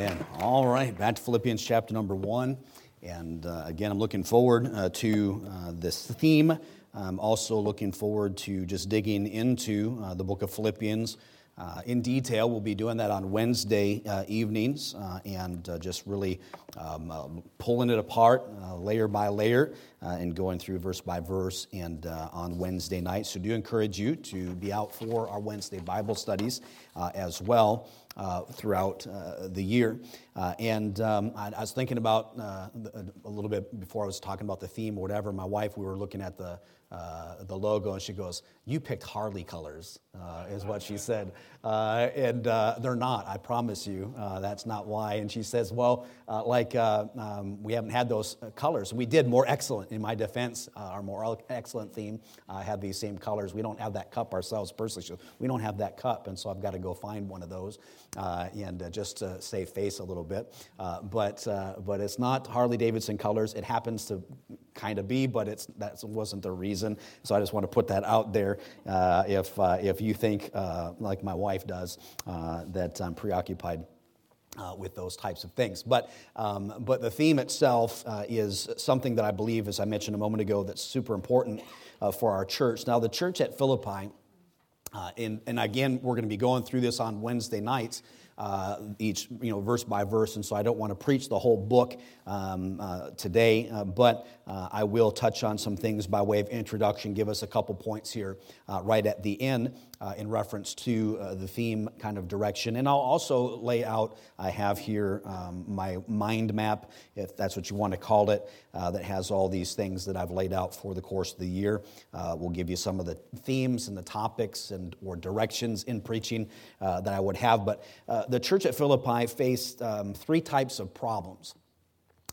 Amen. All right, back to Philippians chapter number one. And uh, again, I'm looking forward uh, to uh, this theme. I'm also looking forward to just digging into uh, the book of Philippians uh, in detail. We'll be doing that on Wednesday uh, evenings and just really um, pulling it apart layer by layer and going through verse by verse and on Wednesday night. So, do encourage you to be out for our Wednesday Bible studies as well uh, throughout uh, the year. Uh, and um, I, I, was thinking about uh, a little bit before I was talking about the theme or whatever. My wife, we were looking at the uh, the logo, and she goes, "You picked Harley colors," uh, is what she said, uh, and uh, they're not. I promise you, uh, that's not why. And she says, "Well, uh, like um, we haven't had those colors. We did more excellent." In my defense, our more excellent theme had these same colors. We don't have that cup ourselves personally. So we don't have that cup, and so I've got to go find one of those, and just to save face a little bit. but but it's not Harley Davidson colors. It happens to kind of be, but it's that wasn't the reason. So I just want to put that out there. Uh, if uh, if you think uh, like my wife does uh, that I'm preoccupied. Uh, with those types of things. But, um, but the theme itself uh, is something that I believe, as I mentioned a moment ago, that's super important for our church. Now, the church at Philippi, Uh, and, and again, we're going to be going through this on Wednesday nights uh, each, you know, verse by verse, and so I don't want to preach the whole book um, uh, today, uh, but uh, I will touch on some things by way of introduction, give us a couple points here uh, right at the end uh, in reference to the theme kind of direction. And I'll also lay out, I have here um, my mind map, if that's what you want to call it, that has all these things that I've laid out for the course of the year. we'll give you some of the themes and the topics and or directions in preaching that I would have, but the church at Philippi faced um, three types of problems.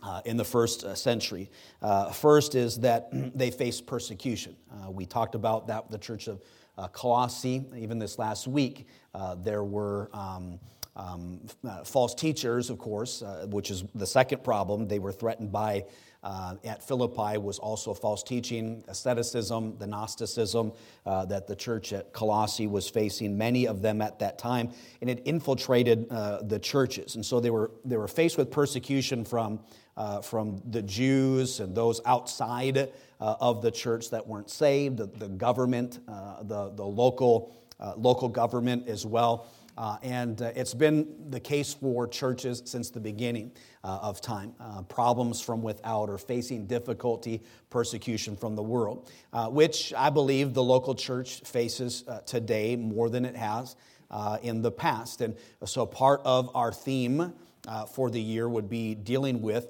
Uh, in the first uh, century. Uh, first is that they faced persecution. Uh, we talked about that, the church of uh, Colossae, even this last week. Uh, there were um, um, false teachers, of course, which is the second problem. They were threatened by uh, at Philippi was also false teaching, asceticism, the Gnosticism uh, that the church at Colossae was facing, many of them at that time, and it infiltrated uh, the churches. And so they were, they were faced with persecution from, uh, from the Jews and those outside uh, of the church that weren't saved, the, the government, uh, the, the local, local government as well. Uh, and uh, it's been the case for churches since the beginning uh, of time. Uh, problems from without or facing difficulty, persecution from the world, uh, which I believe the local church faces uh, today more than it has in the past. And so part of our theme for the year would be dealing with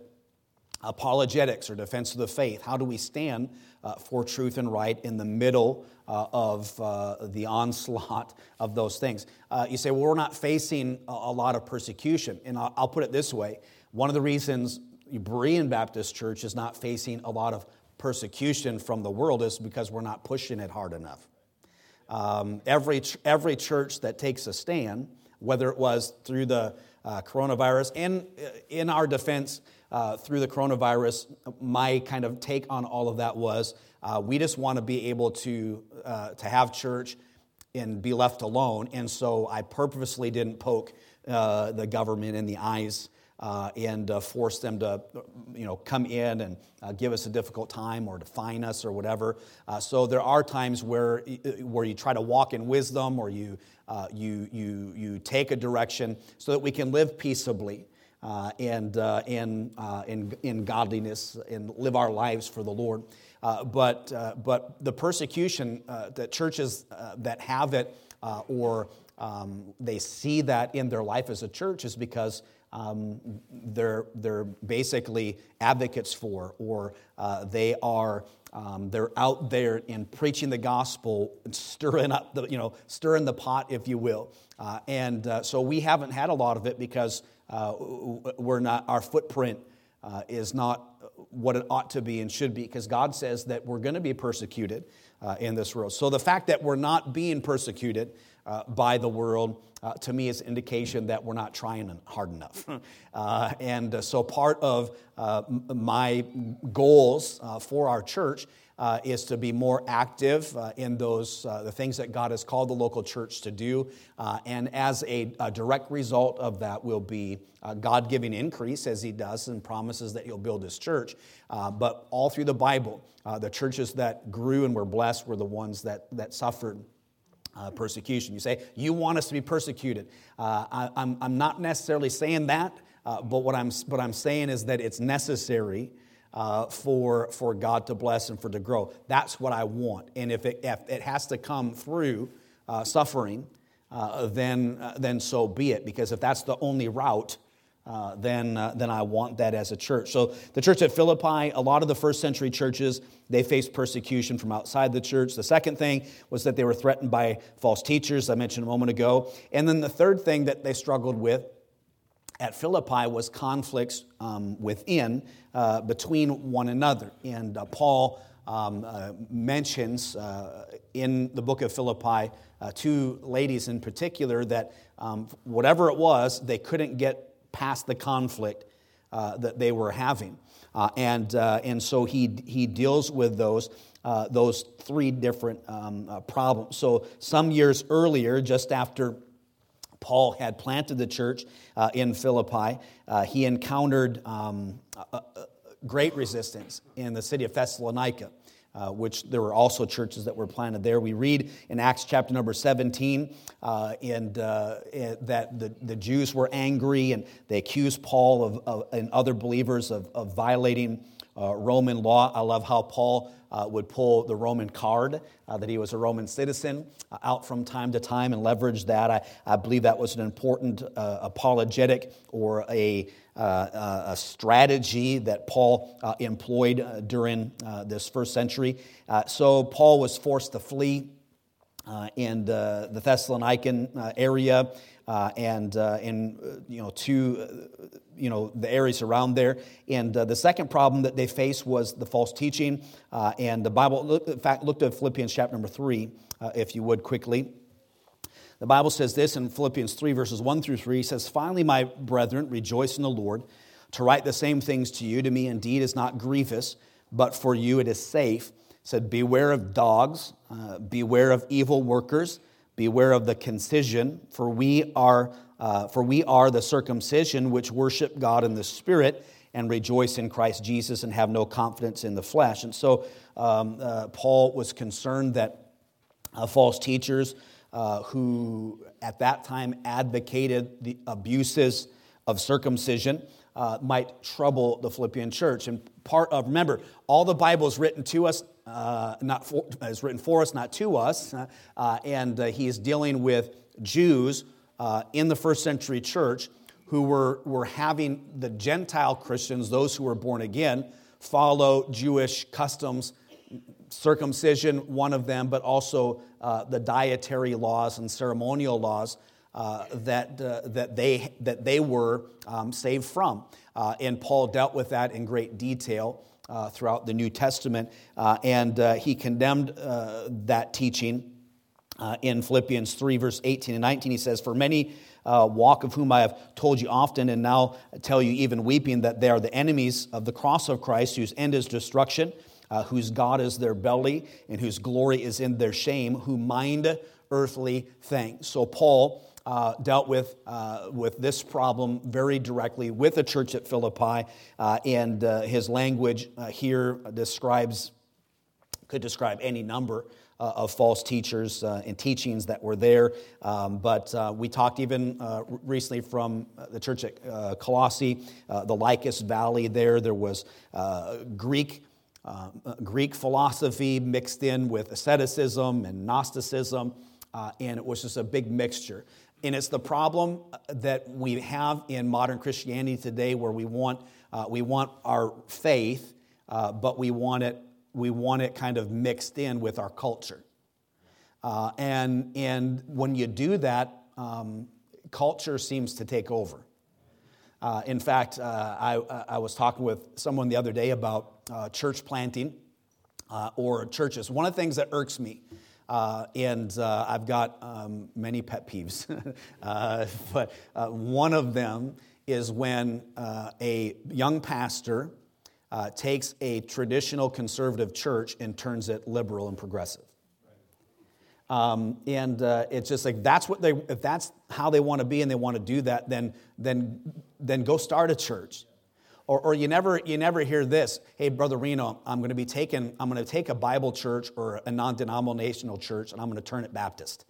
apologetics or defense of the faith. How do we stand uh, for truth and right in the middle uh, of uh, the onslaught of those things? Uh, you say, well, we're not facing a, lot of persecution. And I'll, I'll, put it this way one of the reasons Berean Baptist Church is not facing a lot of persecution from the world is because we're not pushing it hard enough. Um, every, every church that takes a stand, whether it was through the uh, coronavirus, and uh, in our defense, uh, through the coronavirus, my kind of take on all of that was uh, we just want to be able to, uh, to have church and be left alone. And so I purposely didn't poke uh, the government in the eyes uh, and force them to, you know, come in and give us a difficult time or define us or whatever. So there are times where, where you try to walk in wisdom or you, you, you, you take a direction so that we can live peaceably uh, and uh, in, uh, in, in godliness and live our lives for the Lord. Uh, but, uh, but the persecution uh, that churches that have it or um, they see that in their life as a church is because um, they're, they're basically advocates for or they are um, they're out there in preaching the gospel, and stirring up the, you know, stirring the pot, if you will. And so we haven't had a lot of it because uh, we're not, our footprint uh, is not what it ought to be and should be, because God says that we're going to be persecuted uh, in this world. So the fact that we're not being persecuted uh, by the world, uh, to me, is indication that we're not trying hard enough. Uh, and so part of my goals for our church uh, is to be more active uh, in those uh, the things that God has called the local church to do, uh, and as a, a, direct result of that will be God giving increase as He does and promises that He'll build His church. Uh, but all through the Bible, uh, the churches that grew and were blessed were the ones that that suffered. Uh, persecution. You say, you want us to be persecuted. I, am I'm, I'm not necessarily saying that, but what I'm, what I'm saying is that it's necessary uh, for, for God to bless and for to grow. That's what I want. And if it, if it has to come through uh, suffering, uh, then, uh, then so be it. Because if that's the only route, uh, then, uh, then I want that as a church. So the church at Philippi, a lot of the first century churches, they faced persecution from outside the church. The second thing was that they were threatened by false teachers, I mentioned a moment ago. And then the third thing that they struggled with at Philippi was conflicts um, within, uh, between one another. And uh, Paul um, uh, mentions uh, in the book of Philippi uh, two ladies in particular that um, whatever it was, they couldn't get past the conflict uh, that they were having. and, and so he, he deals with those. those three different um, problems. So, some years earlier, just after Paul had planted the church uh, in Philippi. Uh, he encountered um, a, a great resistance in the city of Thessalonica. Uh, which there were also churches that were planted there. We read in Acts chapter number 17 uh, and, uh, that the, the Jews were angry and they accused Paul of, of and other believers of, of violating uh, Roman law. I love how Paul uh, would pull the Roman card, uh, that he was a Roman citizen, uh, out from time to time and leverage that. I, I believe that was an important uh, apologetic or a, uh, a strategy that Paul employed during this first century. so Paul was forced to flee in the, the Thessalonican area uh, and uh, in uh, you know to uh, you know the areas around there. And uh, the second problem that they faced was the false teaching. And the Bible, in fact, looked at Philippians chapter number three, if you would quickly. The Bible says this in Philippians 3, verses 1 through 3 says, Finally, my brethren, rejoice in the Lord. To write the same things to you, to me indeed is not grievous, but for you it is safe. It said, Beware of dogs, uh, beware of evil workers, Beware of the concision, for we are, uh, for we are the circumcision which worship God in the Spirit and rejoice in Christ Jesus and have no confidence in the flesh. And so um, uh, Paul was concerned that uh, false teachers uh, who at that time advocated the abuses of circumcision uh, might trouble the Philippian church. And part of, remember, all the Bible is written to us uh, not for, is written for us, not to us. Uh, uh and uh, he is dealing with Jews uh, in the first century church who were, were having the Gentile Christians, those who were born again, follow Jewish customs, circumcision, one of them, but also uh, the dietary laws and ceremonial laws. that, that, they, that they were um, saved from. and Paul dealt with that in great detail uh, throughout the New Testament, uh, and uh, he condemned uh, that teaching uh, in Philippians 3, verse 18 and 19. He says, For many uh, walk of whom I have told you often, and now tell you even weeping, that they are the enemies of the cross of Christ, whose end is destruction, whose God is their belly, and whose glory is in their shame, who mind earthly things. So, Paul uh, dealt with, uh, with this problem very directly with the church at Philippi, uh, and uh, his language uh, here describes, could describe any number uh, of false teachers and teachings that were there. Um, but we talked even recently from the church at Colossae, the Lycus Valley there, there was Greek. Greek philosophy mixed in with asceticism and Gnosticism, and it was just a big mixture. And it's the problem that we have in modern Christianity today where we want, uh, we want our faith, uh, but we want, it, we want it kind of mixed in with our culture. Uh, and, and when you do that, um, culture seems to take over. Uh, in fact, uh, I, I was talking with someone the other day about uh, church planting or churches. One of the things that irks me uh, and uh, I've got um, many pet peeves. uh, but uh, one of them is when uh, a young pastor uh, takes a traditional conservative church and turns it liberal and progressive. Um, and it's just like that's what they if that's how they want to be and they want to do that then then then go start a church or, or you never you never hear this hey brother reno i'm going to be taking i'm going to take a bible church or a non-denominational church and i'm going to turn it baptist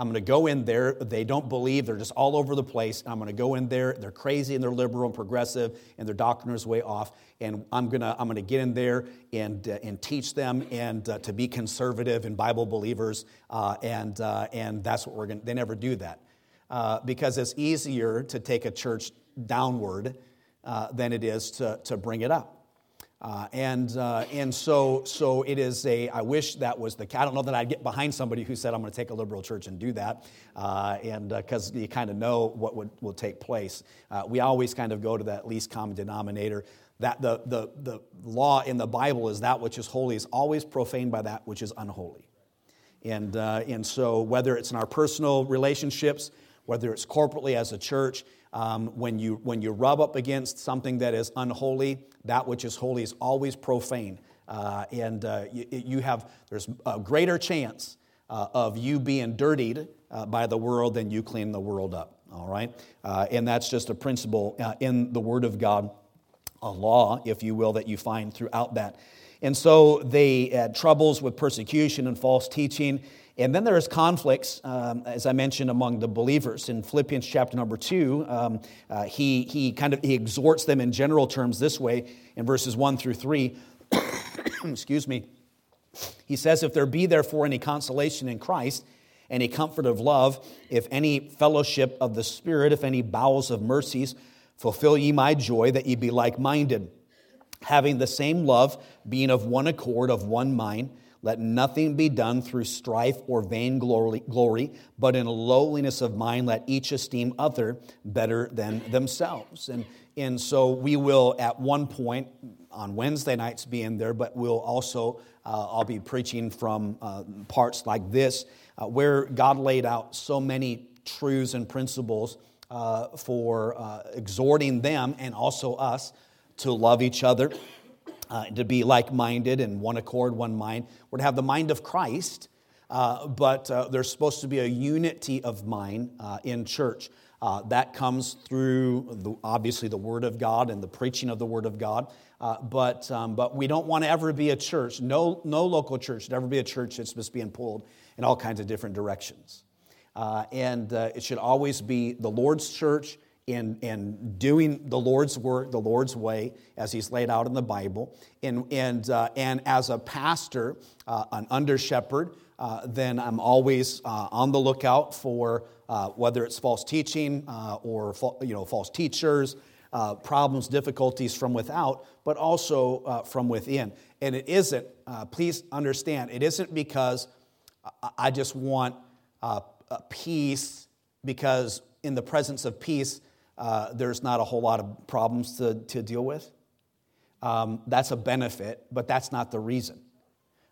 I'm going to go in there. They don't believe. They're just all over the place. I'm going to go in there. They're crazy and they're liberal and progressive, and their doctrine is way off. And I'm going to, I'm going to get in there and, uh, and teach them and uh, to be conservative and Bible believers. Uh, and, uh, and that's what we're going to, they never do that. Uh, because it's easier to take a church downward uh, than it is to, to bring it up. Uh, and uh, and so so it is a. I wish that was the. I don't know that I'd get behind somebody who said I'm going to take a liberal church and do that, uh, and because uh, you kind of know what would will take place. Uh, we always kind of go to that least common denominator. That the the the law in the Bible is that which is holy is always profaned by that which is unholy, and and so whether it's in our personal relationships, whether it's corporately as a church. Um, when, you, when you rub up against something that is unholy, that which is holy is always profane. Uh, and uh, you, you, have, there's a greater chance uh, of you being dirtied uh, by the world than you clean the world up. All right? Uh, and that's just a principle uh, in the Word of God, a law, if you will, that you find throughout that. And so they had troubles with persecution and false teaching. And then there's conflicts, um, as I mentioned, among the believers. In Philippians chapter number two, um, uh, he, he kind of he exhorts them in general terms this way in verses one through three. Excuse me. He says, If there be therefore any consolation in Christ, any comfort of love, if any fellowship of the Spirit, if any bowels of mercies, fulfill ye my joy that ye be like minded, having the same love, being of one accord, of one mind. Let nothing be done through strife or vain glory, but in a lowliness of mind, let each esteem other better than themselves. And, and so we will, at one point on Wednesday nights, be in there, but we'll also, uh, I'll be preaching from uh, parts like this, uh, where God laid out so many truths and principles uh, for uh, exhorting them and also us to love each other uh, to be like minded and one accord, one mind. We're to have the mind of Christ, uh, but uh, there's supposed to be a unity of mind uh, in church. Uh, that comes through the, obviously the Word of God and the preaching of the Word of God. Uh, but, um, but we don't want to ever be a church. No, no local church should ever be a church that's just being pulled in all kinds of different directions. and it should always be the Lord's church in, in doing the Lord's work, the Lord's way, as He's laid out in the Bible. And, and, uh, and as a pastor, uh, an under shepherd, uh, then I'm always uh, on the lookout for uh, whether it's false teaching uh, or you know, false teachers, problems, difficulties from without, but also from within. And it isn't, please understand, it isn't because I just want peace because in the presence of peace, uh, there's not a whole lot of problems to, to deal with. Um, that's a benefit, but that's not the reason.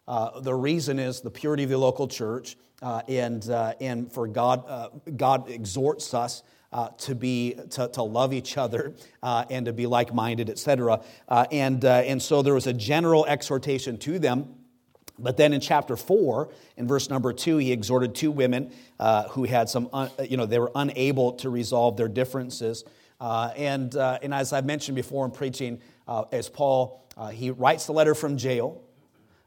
Uh, the reason is the purity of the local church, uh, and, uh, and for God, uh, God exhorts us uh, to be to, to love each other and to be like-minded, etc. and and so there was a general exhortation to them but then in chapter 4, in verse number 2, he exhorted two women uh, who had some, un, you know, they were unable to resolve their differences. Uh, and, uh, and as I mentioned before in preaching, uh, as Paul, uh, he writes the letter from jail.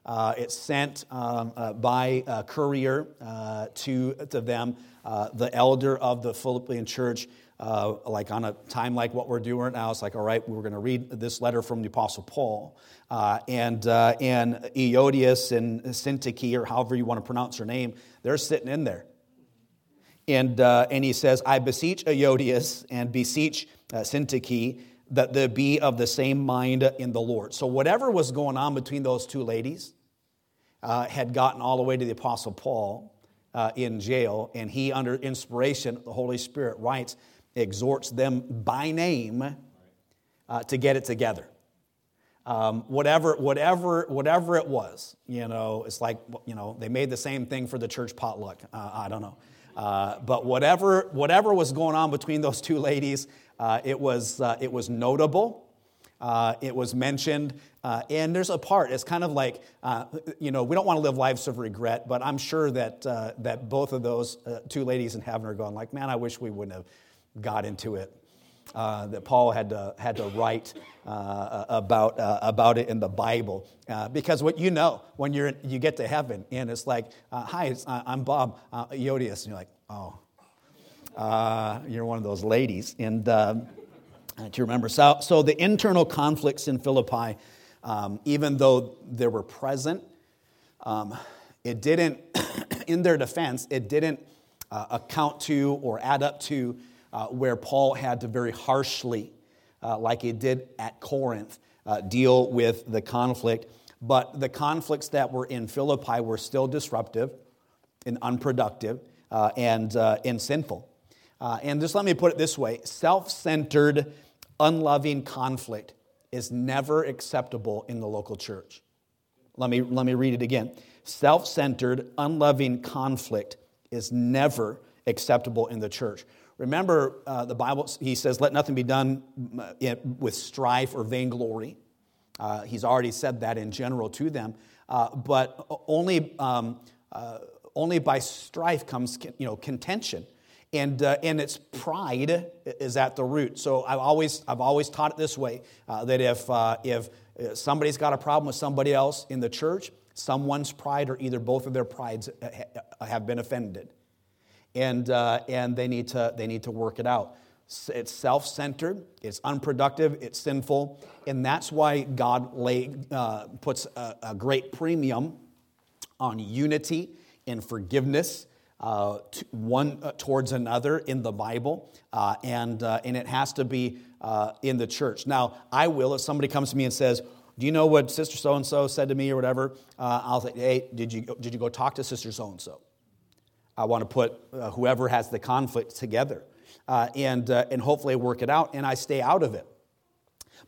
Uh, it's sent um, by a courier to, to them. the elder of the Philippian church uh, like on a time like what we're doing right now, it's like, all right, we're going to read this letter from the Apostle Paul. Uh, and, uh, and Euodias and Syntyche, or however you want to pronounce her name, they're sitting in there. And, uh, and he says, I beseech Euodias and beseech uh, Syntyche that they be of the same mind in the Lord. So whatever was going on between those two ladies uh, had gotten all the way to the Apostle Paul uh, in jail, and he, under inspiration, the Holy Spirit writes, exhorts them by name uh, to get it together. Um, whatever, whatever, whatever it was, you know, it's like, you know, they made the same thing for the church potluck. Uh, I don't know. Uh, but whatever, whatever was going on between those two ladies, uh, it, was, uh, it was notable. Uh, it was mentioned, uh, and there's a part. It's kind of like, uh, you know, we don't want to live lives of regret, but I'm sure that uh, that both of those two ladies in heaven are going like, man, I wish we wouldn't have got into it. Uh, that Paul had to, had to write uh, about, uh, about it in the Bible. Uh, because what you know when you're, you get to heaven and it's like, uh, hi, it's, I'm Bob uh, Iodius. And you're like, oh, you're one of those ladies. And um, to remember. So, so the internal conflicts in Philippi, um, even though they were present, um, it didn't, in their defense, it didn't account to or add up to uh, where Paul had to very harshly, uh, like he did at Corinth, uh, deal with the conflict. But the conflicts that were in Philippi were still disruptive and unproductive uh, and, uh, and sinful. And just let me put it this way self centered, unloving conflict is never acceptable in the local church. Let me, let me read it again. Self centered, unloving conflict is never acceptable in the church. Remember, uh, the Bible, he says, let nothing be done uh, with strife or vainglory. Uh, he's already said that in general to them. Uh, but only, um, uh, only by strife comes you know, contention. And, uh, and its pride is at the root. So I've always, I've always taught it this way that if, if somebody's got a problem with somebody else in the church, someone's pride or either both of their prides have been offended and, uh, and they, need to, they need to work it out. It's self centered, it's unproductive, it's sinful, and that's why God lay, uh, puts a, a, great premium on unity and forgiveness. Uh, one uh, towards another in the Bible, uh, and, uh, and it has to be in the church. Now, I will, if somebody comes to me and says, do you know what Sister so and so said to me or whatever? I'll say, hey, did you, did you go talk to Sister so and so? I want to put uh, whoever has the conflict together uh, and, uh, and hopefully work it out, and I stay out of it.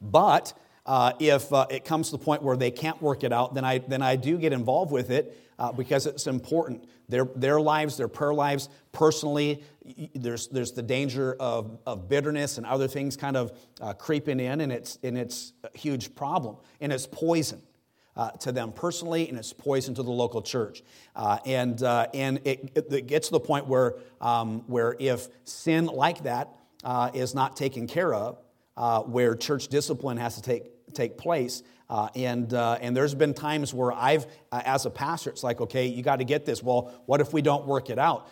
But uh, if uh, it comes to the point where they can't work it out, then I, then I do get involved with it uh, because it's important. Their, their lives, their prayer lives, personally, there's, there's the danger of, of bitterness and other things kind of creeping in, and it's, and it's a huge problem, and it's poison uh, to them personally, and it's poison to the local church. Uh, and uh, and it, it, gets to the point where, um, where if sin like that uh, is not taken care of, uh, where church discipline has to take, take place, uh, and, and there's been times where I've, as a pastor, it's like, okay, you got to get this. Well, what if we don't work it out?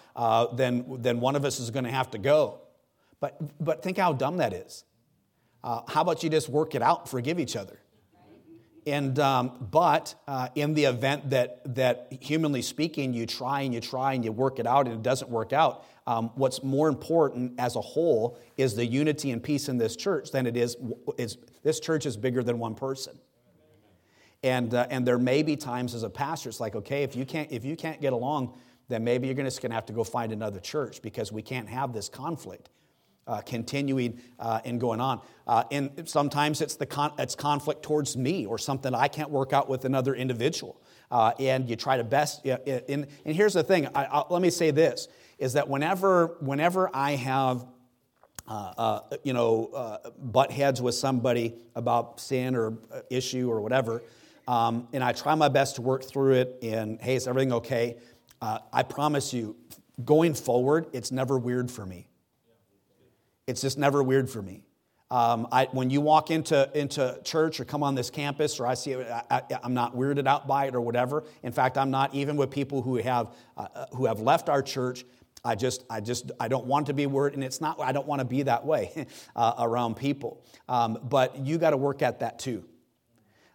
then, then one of us is going to have to go. But, but think how dumb that is. how about you just work it out forgive each other? And, um, but uh, in the event that, that, humanly speaking, you try and you try and you work it out and it doesn't work out, um, what's more important as a whole is the unity and peace in this church than it is, is this church is bigger than one person. And, uh, and there may be times as a pastor, it's like, okay, if you can't, if you can't get along, then maybe you're just going to have to go find another church because we can't have this conflict uh, continuing uh, and going on. Uh, and sometimes it's, the con- it's conflict towards me or something I can't work out with another individual. Uh, and you try to best. and, and here's the thing I, I, let me say this is that whenever, whenever I have uh, uh, you know, butt heads with somebody about sin or issue or whatever, um, and I try my best to work through it, and hey, is everything okay? I promise you, going forward, it's never weird for me. It's just never weird for me. Um, I, when you walk into, into church or come on this campus or I see it, I, am not weirded out by it or whatever. In fact, I'm not even with people who have, uh, uh, who have left our church. I just, I just, I don't want to be worried, and it's not, I don't want to be that way uh, around people. Um, but you got to work at that too.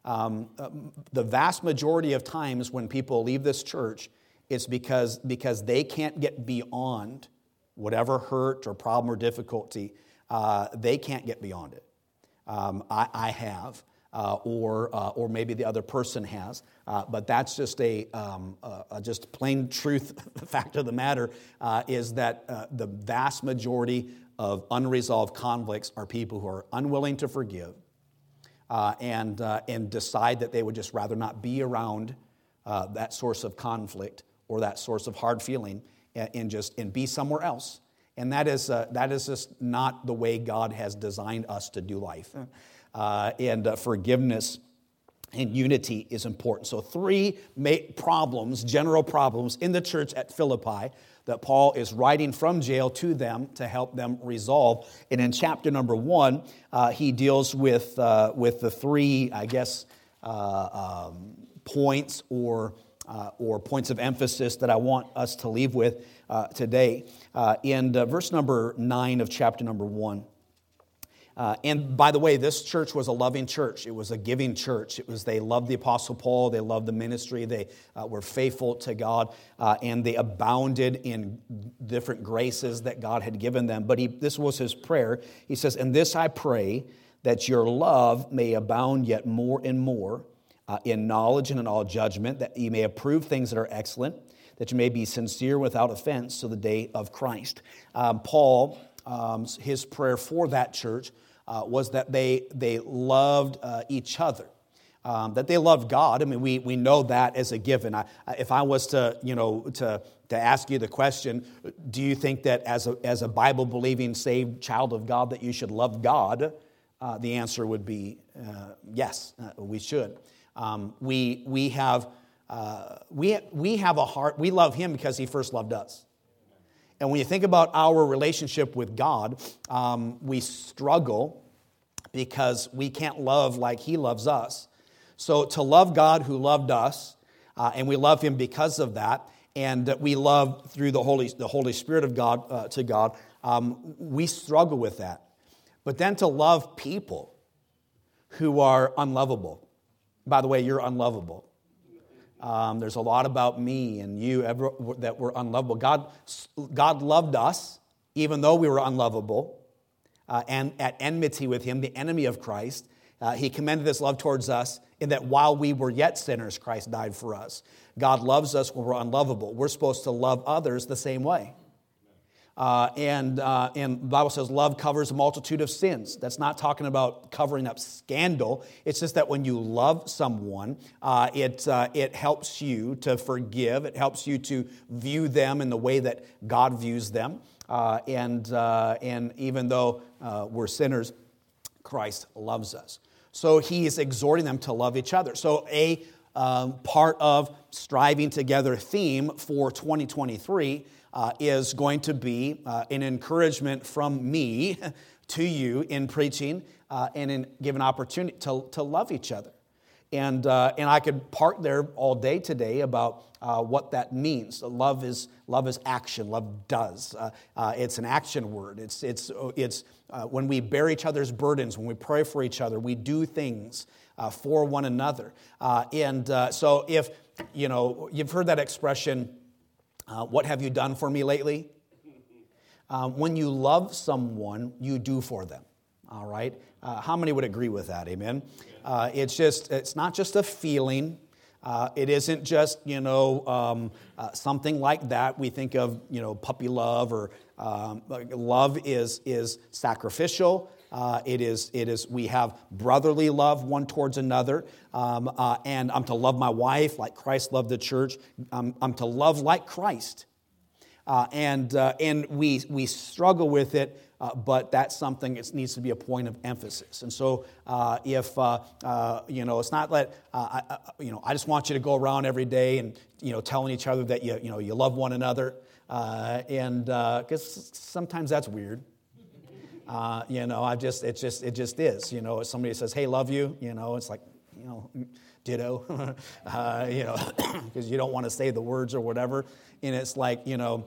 Um, uh, the vast majority of times when people leave this church, it's because, because they can't get beyond whatever hurt or problem or difficulty, uh, they can't get beyond it. Um, I, I, have, uh, or, uh, or maybe the other person has, uh, but that's just a, um, just plain truth the fact of the matter uh, is that uh, the vast majority of unresolved conflicts are people who are unwilling to forgive and, and decide that they would just rather not be around that source of conflict or that source of hard feeling and just and be somewhere else. And that is, uh, that is just not the way God has designed us to do life. uh, and uh, forgiveness and unity is important. So, three problems, general problems in the church at Philippi that Paul is writing from jail to them to help them resolve. And in chapter number one, uh, he deals with, uh, with the three, I guess, uh, um, points or, uh, or points of emphasis that I want us to leave with uh, today. Uh, in verse number nine of chapter number one, uh, and by the way, this church was a loving church. It was a giving church. It was they loved the Apostle Paul. They loved the ministry. They uh, were faithful to God, uh, and they abounded in different graces that God had given them. But he, this was his prayer. He says, "And this I pray that your love may abound yet more and more uh, in knowledge and in all judgment, that you may approve things that are excellent." That you may be sincere without offense to the day of Christ. Um, Paul, um, his prayer for that church uh, was that they, they loved uh, each other. Um, that they loved God. I mean, we, we know that as a given. I, if I was to, you know, to, to ask you the question, do you think that as a, as a Bible believing, saved child of God, that you should love God? Uh, the answer would be uh, yes, uh, we should. Um, we, we, have, uh, we, we have a heart, we love Him because He first loved us. And when you think about our relationship with God, um, we struggle because we can't love like He loves us. So to love God who loved us, uh, and we love Him because of that, and that we love through the Holy, the Holy Spirit of God uh, to God, um, we struggle with that. But then to love people who are unlovable. By the way, you're unlovable. Um, there's a lot about me and you ever, that were unlovable. God, God loved us even though we were unlovable uh, and at enmity with Him, the enemy of Christ. Uh, he commended this love towards us in that while we were yet sinners, Christ died for us. God loves us when we're unlovable. We're supposed to love others the same way. Uh, and, uh, and the Bible says love covers a multitude of sins. That's not talking about covering up scandal. It's just that when you love someone, uh, it, uh, it helps you to forgive. It helps you to view them in the way that God views them. Uh, and, uh, and even though we're sinners, Christ loves us. So he is exhorting them to love each other. So a um, part of striving together theme for 2023 uh, is going to be uh, an encouragement from me to you in preaching uh, and in giving opportunity to, to love each other. And, uh, and I could part there all day today about uh, what that means. Love is, love is action, love does. Uh, it's an action word. It's, it's, it's when we bear each other's burdens, when we pray for each other, we do things for one another. and so if, you know, you've heard that expression, uh, what have you done for me lately? Um, when you love someone, you do for them. All right? Uh, how many would agree with that? Amen? Uh, it's just, it's not just a feeling. Uh, it isn't just, you know, um, uh, something like that. We think of, you know, puppy love or um, love is, is sacrificial. Uh, it, is, it is, we have brotherly love one towards another. Um, uh, and I'm to love my wife like Christ loved the church. I'm, I'm to love like Christ. Uh, and, uh, and we, we struggle with it, uh, but that's something that needs to be a point of emphasis. And so, uh, if you know, it's not that I, you know, I just want you to go around every day and you know, telling each other that you, you know, you love one another, and because sometimes that's weird. Uh, you know, I just it just it just is. You know, if somebody says, "Hey, love you," you know, it's like, you know, ditto. uh, you know, because you don't want to say the words or whatever, and it's like, you know,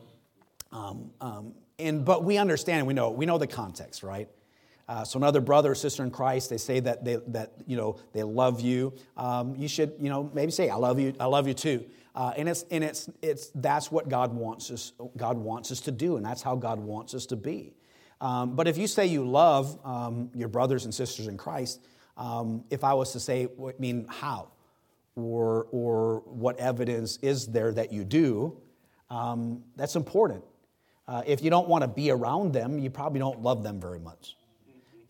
um, um, and but we understand, we know, we know the context, right? Uh, so another brother or sister in Christ, they say that they that you know they love you. Um, you should you know maybe say I love you. I love you too. Uh, and it's and it's it's that's what God wants us God wants us to do, and that's how God wants us to be. Um, but if you say you love um, your brothers and sisters in Christ, um, if I was to say, I mean, how? Or, or what evidence is there that you do? Um, that's important. Uh, if you don't want to be around them, you probably don't love them very much.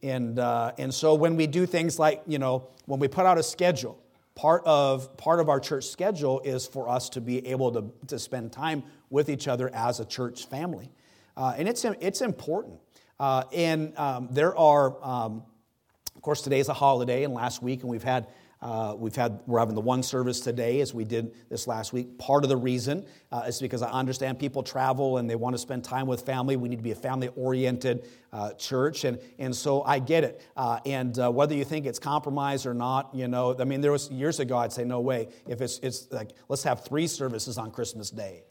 And, uh, and so when we do things like, you know, when we put out a schedule, part of, part of our church schedule is for us to be able to, to spend time with each other as a church family. Uh, and it's, it's important. Uh, and um, there are um, Of course, today is a holiday, and last week, and we've had uh, we've had we're having the one service today as we did this last week. Part of the reason uh, is because I understand people travel and they want to spend time with family. We need to be a family-oriented uh, church, and and so I get it. Uh, and uh, whether you think it's compromise or not, you know, I mean, there was years ago I'd say no way. If it's it's like let's have three services on Christmas Day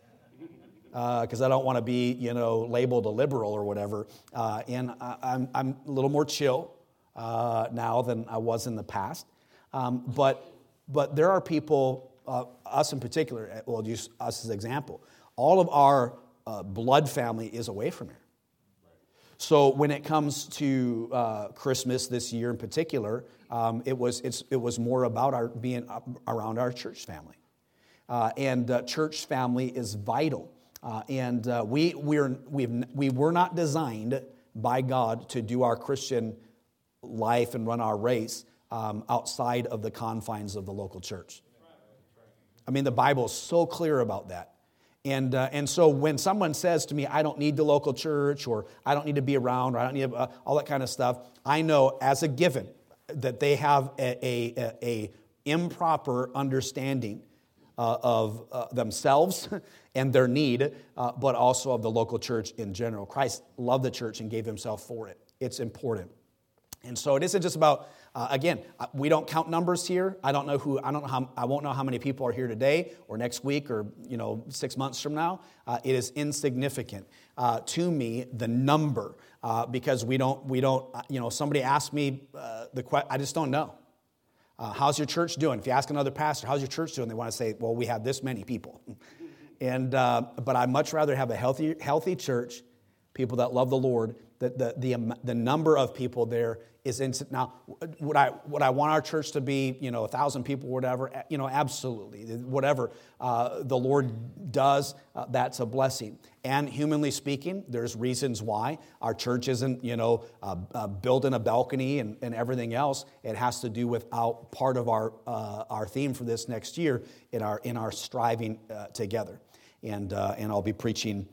because uh, I don't want to be, you know, labeled a liberal or whatever. Uh, and I, am I'm, I'm a little more chill uh, now than I was in the past. Um, but, but there are people, uh, us in particular, uh, well, use us as an example. All of our uh, blood family is away from here. So when it comes to uh, Christmas this year in particular, um, it, was, it was more about our being around our church family. Uh, and uh, church family is vital. Uh, and we, we're, we've, we were not designed by God to do our Christian life and run our race um, outside of the confines of the local church. I mean, the Bible is so clear about that. And, uh, and so when someone says to me, I don't need the local church, or I don't need to be around, or I don't need uh, all that kind of stuff, I know as a given that they have a, a, a improper understanding uh, of uh, themselves and their need, uh, but also of the local church in general. Christ loved the church and gave himself for it. It's important. And so it isn't just about uh, again, uh, we don't count numbers here. I don't know who. I don't know how. I won't know how many people are here today, or next week, or you know, six months from now. Uh, it is insignificant to me the number because we don't. We don't. You know, somebody asked me the question. I just don't know. Uh, how's your church doing? If you ask another pastor, how's your church doing? They want to say, well, we have this many people. and uh, but I'd much rather have a healthy, healthy church, people that love the Lord. The, the, the, the number of people there is instant. Now, would I, would I want our church to be, you know, a thousand people whatever? You know, absolutely. Whatever uh, the Lord does, uh, that's a blessing. And humanly speaking, there's reasons why our church isn't, you know, uh, uh a balcony and, and everything else. It has to do with our, part of our, uh, our theme for this next year in our, in our striving uh, together. And, and I'll be preaching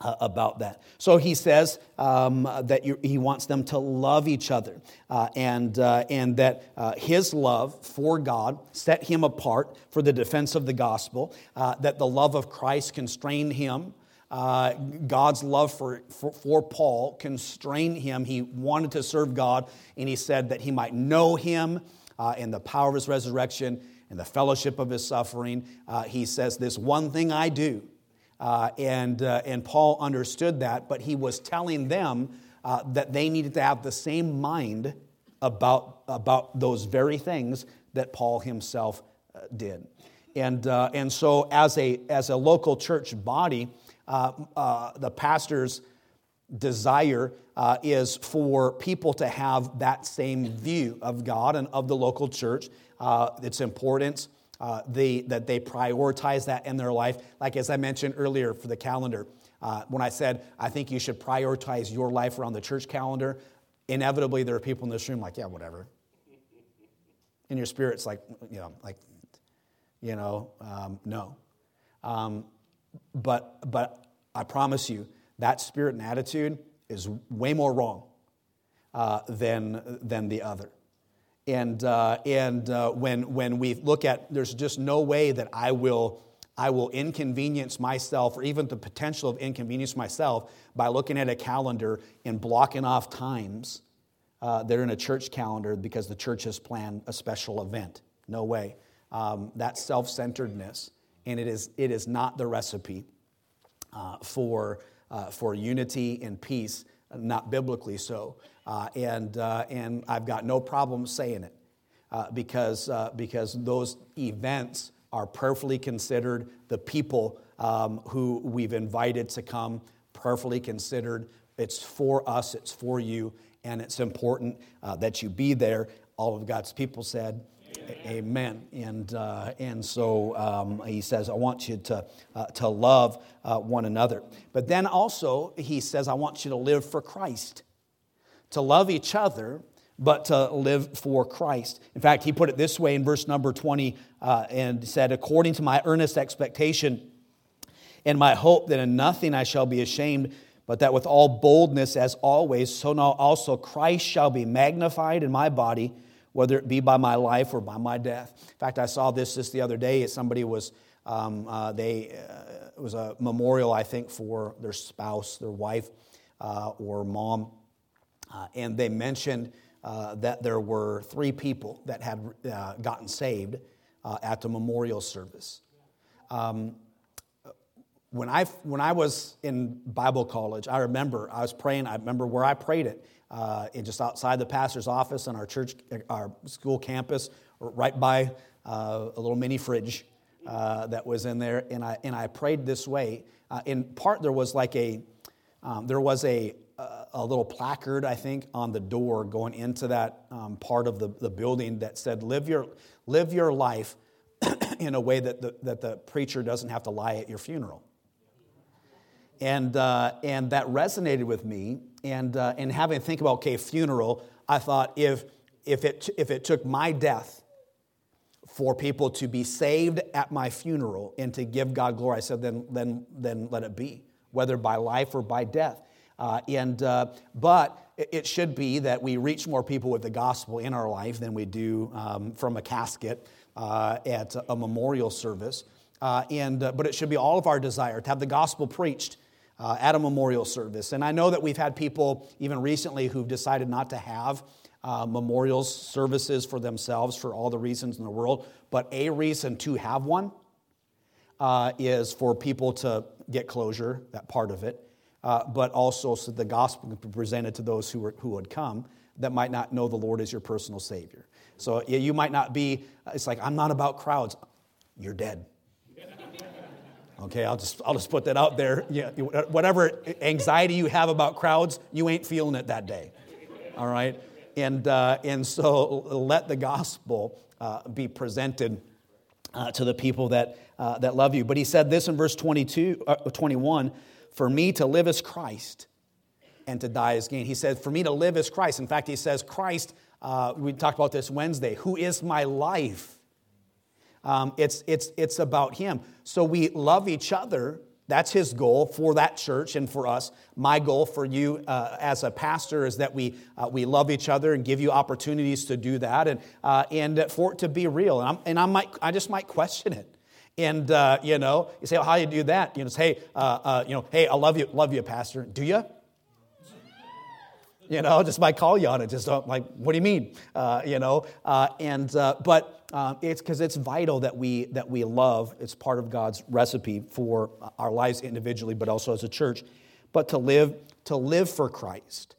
uh, about that. So he says um, that he wants them to love each other uh, and, uh, and that uh, his love for God set him apart for the defense of the gospel, uh, that the love of Christ constrained him. Uh, God's love for, for, for Paul constrained him. He wanted to serve God, and he said that he might know him in the power of his resurrection and the fellowship of his suffering. he says, This one thing I do uh, and, uh, and Paul understood that, but he was telling them uh, that they needed to have the same mind about, about those very things that Paul himself uh, did. And, uh, and so, as a, as a local church body, uh, the pastor's desire is for people to have that same view of God and of the local church, its importance uh, they, that they prioritize that in their life. Like as I mentioned earlier for the calendar, uh, when I said I think you should prioritize your life around the church calendar, inevitably there are people in this room like, yeah, whatever. In your spirit's like, you know, like, you know, um, no. Um, but but I promise you that spirit and attitude is way more wrong uh, than than the other. And, uh, and uh, when, when we look at, there's just no way that I will, I will inconvenience myself or even the potential of inconvenience myself by looking at a calendar and blocking off times uh, that are in a church calendar because the church has planned a special event. No way. Um, self centeredness, and it is, it is not the recipe uh, for, uh, for unity and peace, not biblically so. Uh, and, uh, and I've got no problem saying it uh, because, uh, because those events are prayerfully considered. The people um, who we've invited to come, prayerfully considered. It's for us, it's for you, and it's important uh, that you be there. All of God's people said, Amen. And, uh, and so um, he says, I want you to, uh, to love uh, one another. But then also, he says, I want you to live for Christ to love each other, but to live for Christ. In fact, he put it this way in verse number 20 uh, and said, According to my earnest expectation and my hope that in nothing I shall be ashamed, but that with all boldness, as always, so now also Christ shall be magnified in my body, whether it be by my life or by my death. In fact, I saw this just the other day. Somebody was, um, uh, they, uh, it was a memorial, I think, for their spouse, their wife, uh, or mom. Uh, and they mentioned uh, that there were three people that had uh, gotten saved at the memorial service. Um, when I, when I was in Bible college, I remember I was praying. I remember where I prayed it, uh, just outside the pastor's office on our church, our school campus, right by uh, a little mini fridge uh, that was in there. And I, and I prayed this way. Uh, in part, there was like a, um, there was a, a little placard, I think, on the door going into that um, part of the, the building that said, live your, live your life in a way that the, that the preacher doesn't have to lie at your funeral. And, uh, and that resonated with me. And, uh, and having to think about, okay, funeral, I thought if, if, it, if it took my death for people to be saved at my funeral and to give God glory, I said, then, then, then let it be, whether by life or by death. Uh, and, uh, but it should be that we reach more people with the gospel in our life than we do um, from a casket uh, at a memorial service. Uh, and, uh, but it should be all of our desire to have the gospel preached uh, at a memorial service. And I know that we've had people, even recently, who've decided not to have uh, memorial services for themselves for all the reasons in the world. But a reason to have one uh, is for people to get closure, that part of it, uh, but also so the gospel can be presented to those who, who would come that might not know the Lord as your personal Savior. So you might not be, it's like, I'm not about crowds. You're dead. Okay, I'll just, I'll just put that out there. Yeah, whatever anxiety you have about crowds, you ain't feeling it that day. All right? And, uh, and so let the gospel uh, be presented uh, to the people that, uh, that love you. But he said this in verse 22, uh, 21 For me to live is Christ, and to die is gain. He said, For me to live is Christ. In fact, he says, Christ, uh, we talked about this Wednesday, who is my life. Um, it's, it's, it's about Him. So we love each other. That's His goal for that church and for us. My goal for you uh, as a pastor is that we, uh, we love each other and give you opportunities to do that and, uh, and for it to be real. And, I'm, and I, might, I just might question it. And, uh, you know, you say, well, how you do that? You know, say, hey, uh, uh, you know, hey, I love you, love you, pastor. Do you? You know, just might call you on it. Just don't, like, what do you mean? You know, and but uh, it's because it's vital that we that we love. It's part of God's recipe for our lives individually, but also as a church. But to live to live for Christ.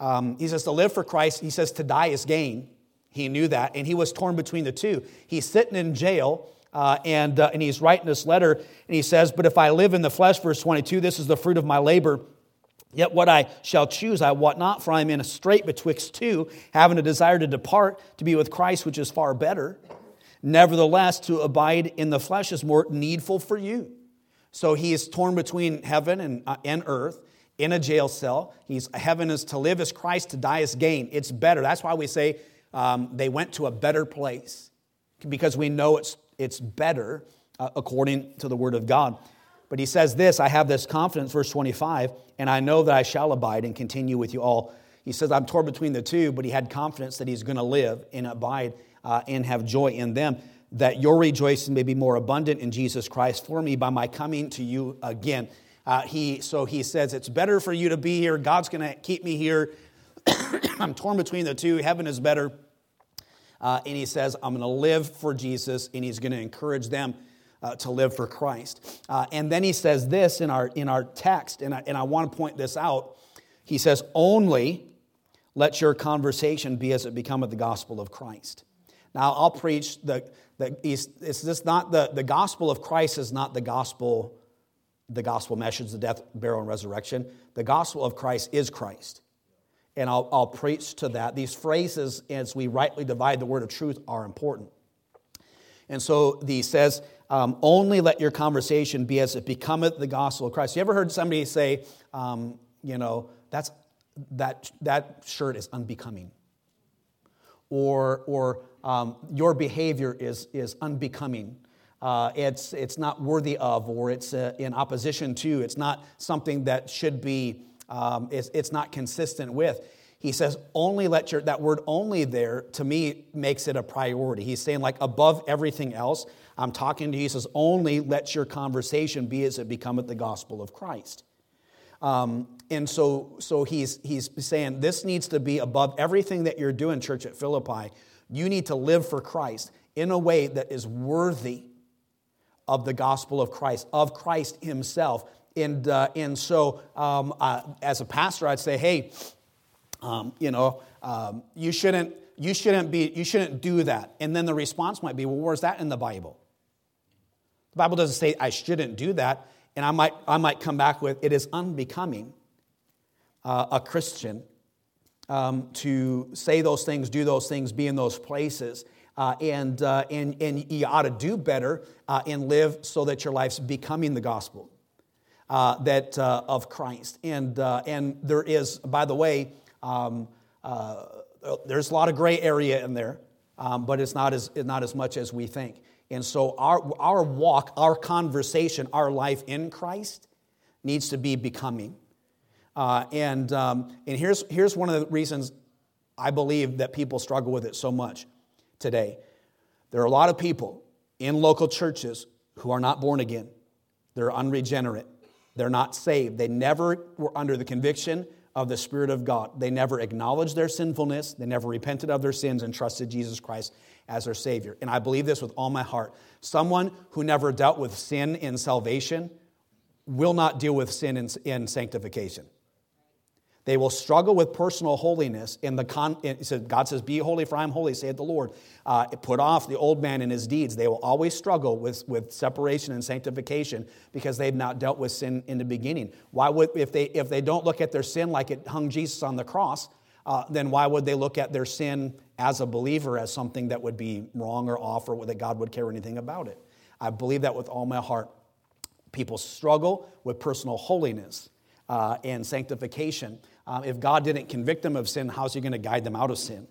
Um, he says to live for Christ. He says to die is gain. He knew that, and he was torn between the two. He's sitting in jail. Uh, and, uh, and he's writing this letter, and he says, But if I live in the flesh, verse 22, this is the fruit of my labor Yet what I shall choose, I wot not, for I am in a strait betwixt two, having a desire to depart to be with Christ, which is far better. Nevertheless, to abide in the flesh is more needful for you. So he is torn between heaven and, uh, and earth in a jail cell. He's, heaven is to live as Christ, to die as gain. It's better. That's why we say um, they went to a better place, because we know it's, it's better uh, according to the Word of God. But he says this I have this confidence, verse 25, and I know that I shall abide and continue with you all. He says, I'm torn between the two, but he had confidence that he's going to live and abide uh, and have joy in them, that your rejoicing may be more abundant in Jesus Christ for me by my coming to you again. Uh, he, so he says, It's better for you to be here. God's going to keep me here. I'm torn between the two. Heaven is better. Uh, and he says, I'm going to live for Jesus, and he's going to encourage them uh, to live for Christ. Uh, and then he says this in our, in our text, and I, and I want to point this out. He says, Only let your conversation be as it becometh the gospel of Christ. Now, I'll preach the, the it's this not the, the gospel of Christ is not the gospel, the gospel message, the death, burial, and resurrection. The gospel of Christ is Christ. And I'll, I'll preach to that. These phrases, as we rightly divide the word of truth, are important. And so he says, um, only let your conversation be as it becometh the gospel of Christ. You ever heard somebody say, um, you know, that's, that, that shirt is unbecoming? Or, or um, your behavior is, is unbecoming. uh, it's, it's not worthy of or it's uh, in opposition to. It's not something that should be, um, it's, it's not consistent with. He says, only let your, that word only there to me makes it a priority. He's saying, like, above everything else, I'm talking to says, only let your conversation be as it becometh the gospel of Christ. Um, and so, so he's, he's saying this needs to be above everything that you're doing, church at Philippi. You need to live for Christ in a way that is worthy of the gospel of Christ, of Christ himself. And, uh, and so, um, uh, as a pastor, I'd say, hey, um, you know, um, you shouldn't, you shouldn't be, you shouldn't do that. And then the response might be, well, where's that in the Bible? The Bible doesn't say I shouldn't do that. And I might, I might come back with, it is unbecoming uh, a Christian um, to say those things, do those things, be in those places. Uh, and, uh, and, and you ought to do better uh, and live so that your life's becoming the gospel uh, that, uh, of Christ. And, and there is, by the way, um, there's a lot of gray area in there, um, but it's not as, not as much as we think. And so our, our walk, our conversation, our life in Christ needs to be becoming. Uh, and um, and here's, here's one of the reasons I believe that people struggle with it so much today. There are a lot of people in local churches who are not born again, they're unregenerate, they're not saved, they never were under the conviction of the Spirit of God. They never acknowledged their sinfulness, they never repented of their sins and trusted Jesus Christ as their Savior. And I believe this with all my heart. Someone who never dealt with sin in salvation will not deal with sin in, in sanctification. They will struggle with personal holiness. In the con- God says, "Be holy, for I am holy," saith the Lord. Uh, put off the old man and his deeds. They will always struggle with, with separation and sanctification because they've not dealt with sin in the beginning. Why would if they if they don't look at their sin like it hung Jesus on the cross? Uh, then why would they look at their sin as a believer as something that would be wrong or off or that God would care anything about it? I believe that with all my heart. People struggle with personal holiness uh, and sanctification. Um, if God didn't convict them of sin, how's He going to guide them out of sin?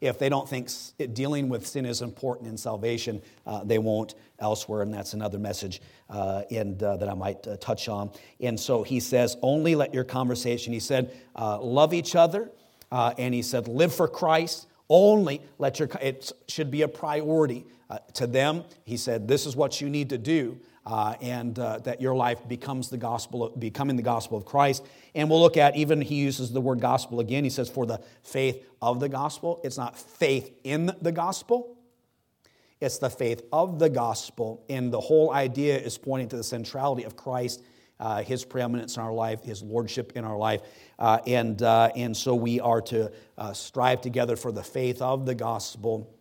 If they don't think dealing with sin is important in salvation, uh, they won't elsewhere, and that's another message uh, and, uh, that I might uh, touch on. And so he says, only let your conversation, he said, love each other, and he said, live for Christ. Only let your, it should be a priority to them. He said, this is what you need to do uh, and uh, that your life becomes the gospel, of, becoming the gospel of Christ. And we'll look at even he uses the word gospel again. He says, for the faith of the gospel. It's not faith in the gospel, it's the faith of the gospel. And the whole idea is pointing to the centrality of Christ, uh, his preeminence in our life, his lordship in our life. Uh, and, uh, and so we are to uh, strive together for the faith of the gospel.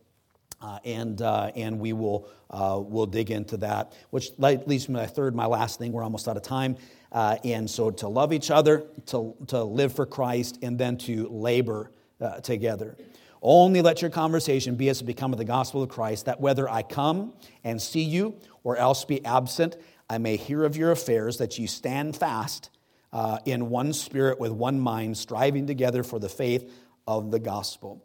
Uh, and, uh, and we will we'll dig into that, which leads me to my third, my last thing. We're almost out of time. And so to love each other, to, to live for Christ, and then to labor together. Only let your conversation be as become of the gospel of Christ, that whether I come and see you or else be absent, I may hear of your affairs, that you stand fast uh, in one spirit with one mind, striving together for the faith of the gospel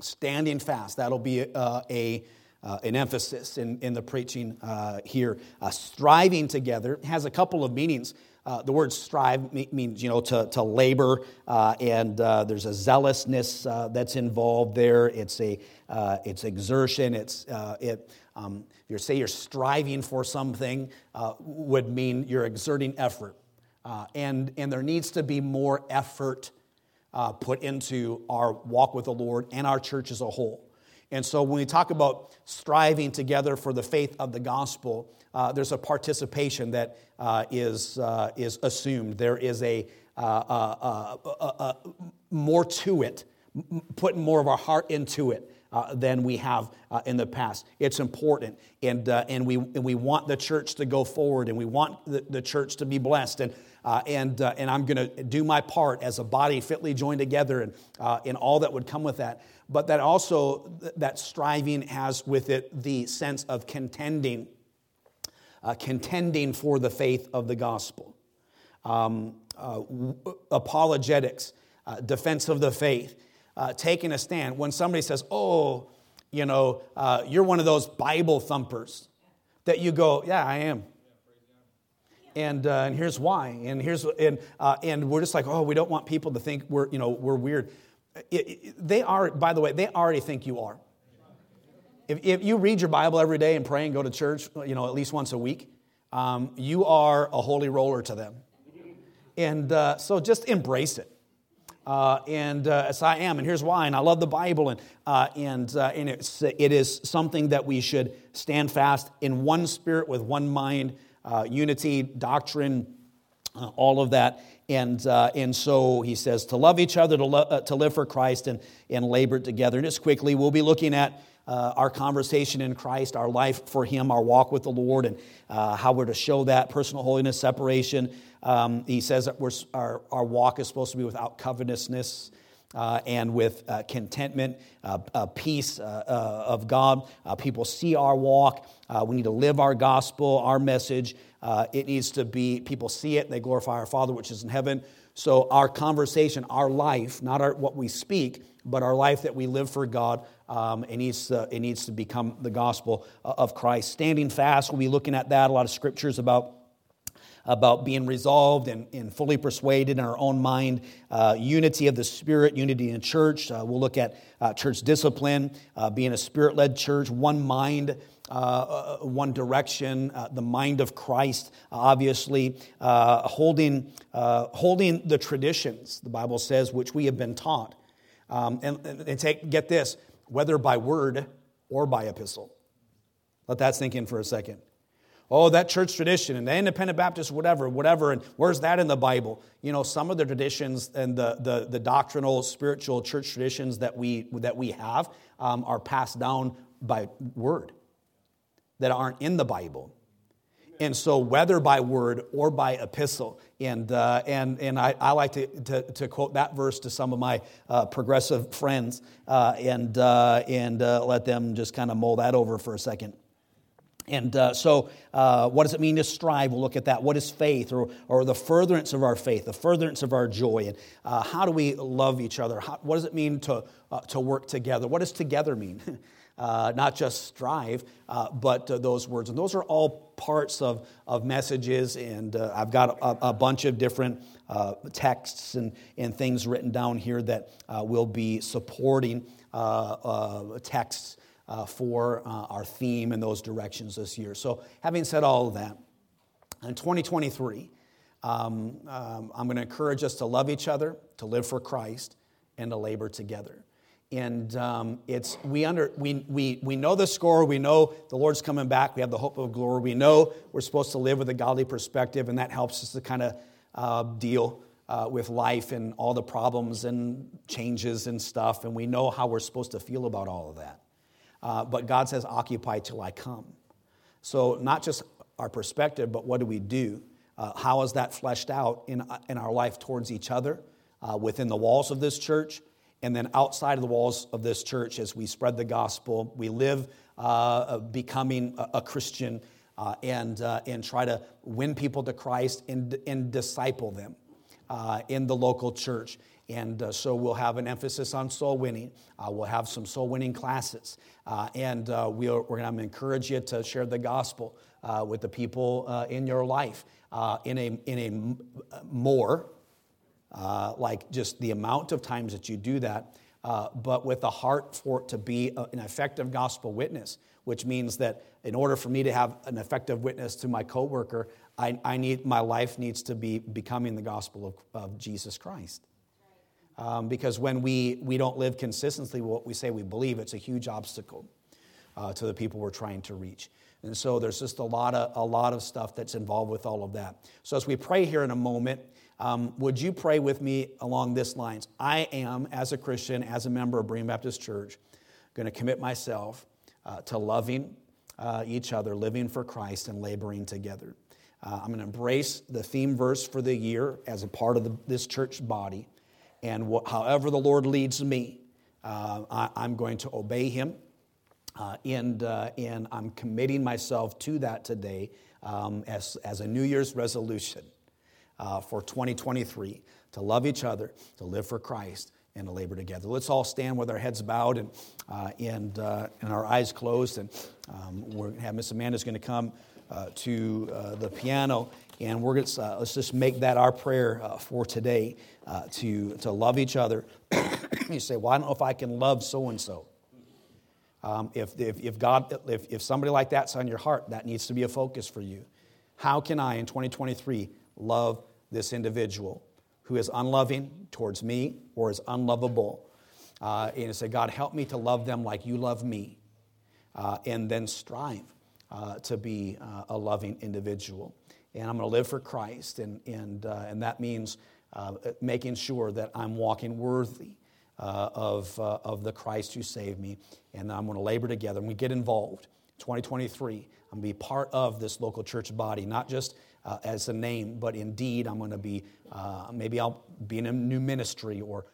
standing fast. That'll be uh, a, uh, an emphasis in, in the preaching uh, here. Uh, striving together has a couple of meanings. Uh, the word strive means, you know, to, to labor, uh, and there's a zealousness that's involved there. It's a it's exertion. It's it. Um, you say you're striving for something would mean you're exerting effort, and and there needs to be more effort uh, put into our walk with the Lord and our church as a whole. And so when we talk about striving together for the faith of the gospel, uh, there's a participation that uh, is uh, is assumed. There is a uh, uh, more to it, putting more of our heart into it. Uh, than we have uh, in the past. It's important, and, uh, and, we, and we want the church to go forward, and we want the, the church to be blessed. And uh, and, uh, and I'm going to do my part as a body fitly joined together and, uh, and all that would come with that. But that also, that striving has with it the sense of contending, uh, contending for the faith of the gospel. Um, uh, apologetics, uh, defense of the faith, taking a stand. When somebody says, oh, you know, you're one of those Bible thumpers, that you go, yeah, I am. And, uh, and here's why. And here's and uh, and we're just like, oh, we don't want people to think we're you know we're weird. It, it, they are, by the way, they already think you are. If, if you read your Bible every day and pray and go to church, you know, at least once a week, um, you are a holy roller to them. And uh, so just embrace it. Uh, and uh, as I am, and here's why. And I love the Bible, and uh, and uh, and it's it is something that we should stand fast in one spirit with one mind, uh, unity, doctrine, uh, all of that. And and so he says to love each other, to lo- to live for Christ, and and labor together. And just quickly, we'll be looking at uh, our conversation in Christ, our life for Him, our walk with the Lord, and uh, how we're to show that personal holiness, separation. Um, he says that our, our walk is supposed to be without covetousness. Uh, and with uh, contentment, uh, peace uh, of God. people see our walk. we need to live our gospel, our message. it needs to be, people see it, they glorify our Father which is in heaven. So, our conversation, our life, not our, what we speak, but our life that we live for God, um, it, needs to, it needs to become the gospel of Christ. Standing fast, we'll be looking at that, a lot of scriptures about about being resolved and, and, fully persuaded in our own mind, uh, unity of the Spirit, unity in church. Uh, we'll look at uh, church discipline, uh, being a spirit led church, one mind. Uh, uh, one direction, the mind of Christ, obviously, holding, holding the traditions, the Bible says, which we have been taught. Um, and, and take, get this, whether by word or by epistle. Let that sink in for a second. Oh, that church tradition and the independent Baptist, whatever, whatever, and where's that in the Bible? You know, some of the traditions and the, the, the doctrinal, spiritual church traditions that we, that we have um, are passed down by word that aren't in the Bible. And so, whether by word or by epistle, and, uh, and, and I, I like to, to, to, quote that verse to some of my uh, progressive friends uh, and, uh, and uh, let them just kind of mull that over for a second. And uh, so, what does it mean to strive? We'll look at that. What is faith, or, or the furtherance of our faith, the furtherance of our joy? And how do we love each other? How, what does it mean to, to work together? What does together mean? uh, not just strive, uh, but uh, those words. And those are all parts of, of messages. And uh, I've got a, a, bunch of different uh, texts and, and things written down here that will be supporting texts for our theme in those directions this year. So, having said all of that, in 2023, um, um, I'm going to encourage us to love each other, to live for Christ, and to labor together and um, it's we under we, we we know the score. We know the lord's coming back. We have the hope of glory. We know we're supposed to live with a godly perspective and that helps us to kind of uh, deal uh, with life and all the problems and changes and stuff and we know how we're supposed to feel about all of that. Uh, but god says occupy till i come. So not just our perspective but what do we do? Uh, how is that fleshed out in, in our life towards each other uh, within the walls of this church and then outside of the walls of this church as we spread the gospel, we live uh, becoming a, a Christian uh, and, uh, and try to win people to Christ and, and disciple them uh, in the local church. And uh, so we'll have an emphasis on soul winning. Uh, we'll have some soul winning classes. and we are, we're going to encourage you to share the gospel with the people in your life in, a, in a more uh, like just the amount of times that you do that, uh, but with a heart for it to be a, an effective gospel witness, which means that in order for me to have an effective witness to my coworker, I, I need my life needs to be becoming the gospel of, of Jesus Christ. Um, because when we, we don't live consistently what we say we believe, it's a huge obstacle uh, to the people we're trying to reach. And so there's just a lot of a lot of stuff that's involved with all of that. So as we pray here in a moment, um, would you pray with me along this lines? I am, as a Christian, as a member of Berean Baptist Church, going to commit myself uh, to loving uh, each other, living for Christ, and laboring together. Uh, I'm going to embrace the theme verse for the year as a part of the, this church body. And wh- however the Lord leads me, uh, I, am going to obey Him. Uh, and, uh, and I'm committing myself to that today um, as, as a New Year's resolution uh, for 2023 to love each other, to live for Christ, and to labor together. Let's all stand with our heads bowed and, uh, and, uh, and our eyes closed. And um, we're going to have Miss Amanda's going to come uh, to uh, the piano. And we're gonna, uh, let's just make that our prayer uh, for today to, to love each other. you say, well, I don't know if I can love so and so. If, if, if, God, if, if somebody like that's on your heart, that needs to be a focus for you. How can I, in 2023, love this individual who is unloving towards me or is unlovable? Uh, and say, God, help me to love them like you love me. Uh, and then strive uh, to be uh, a loving individual. And I'm going to live for Christ, and, and, uh, and that means uh, making sure that I'm walking worthy of, of the Christ who saved me. And I'm going to labor together, and we get involved. 2023, I'm going to be part of this local church body, not just uh, as a name, but indeed I'm going to be, uh, maybe I'll be in a new ministry or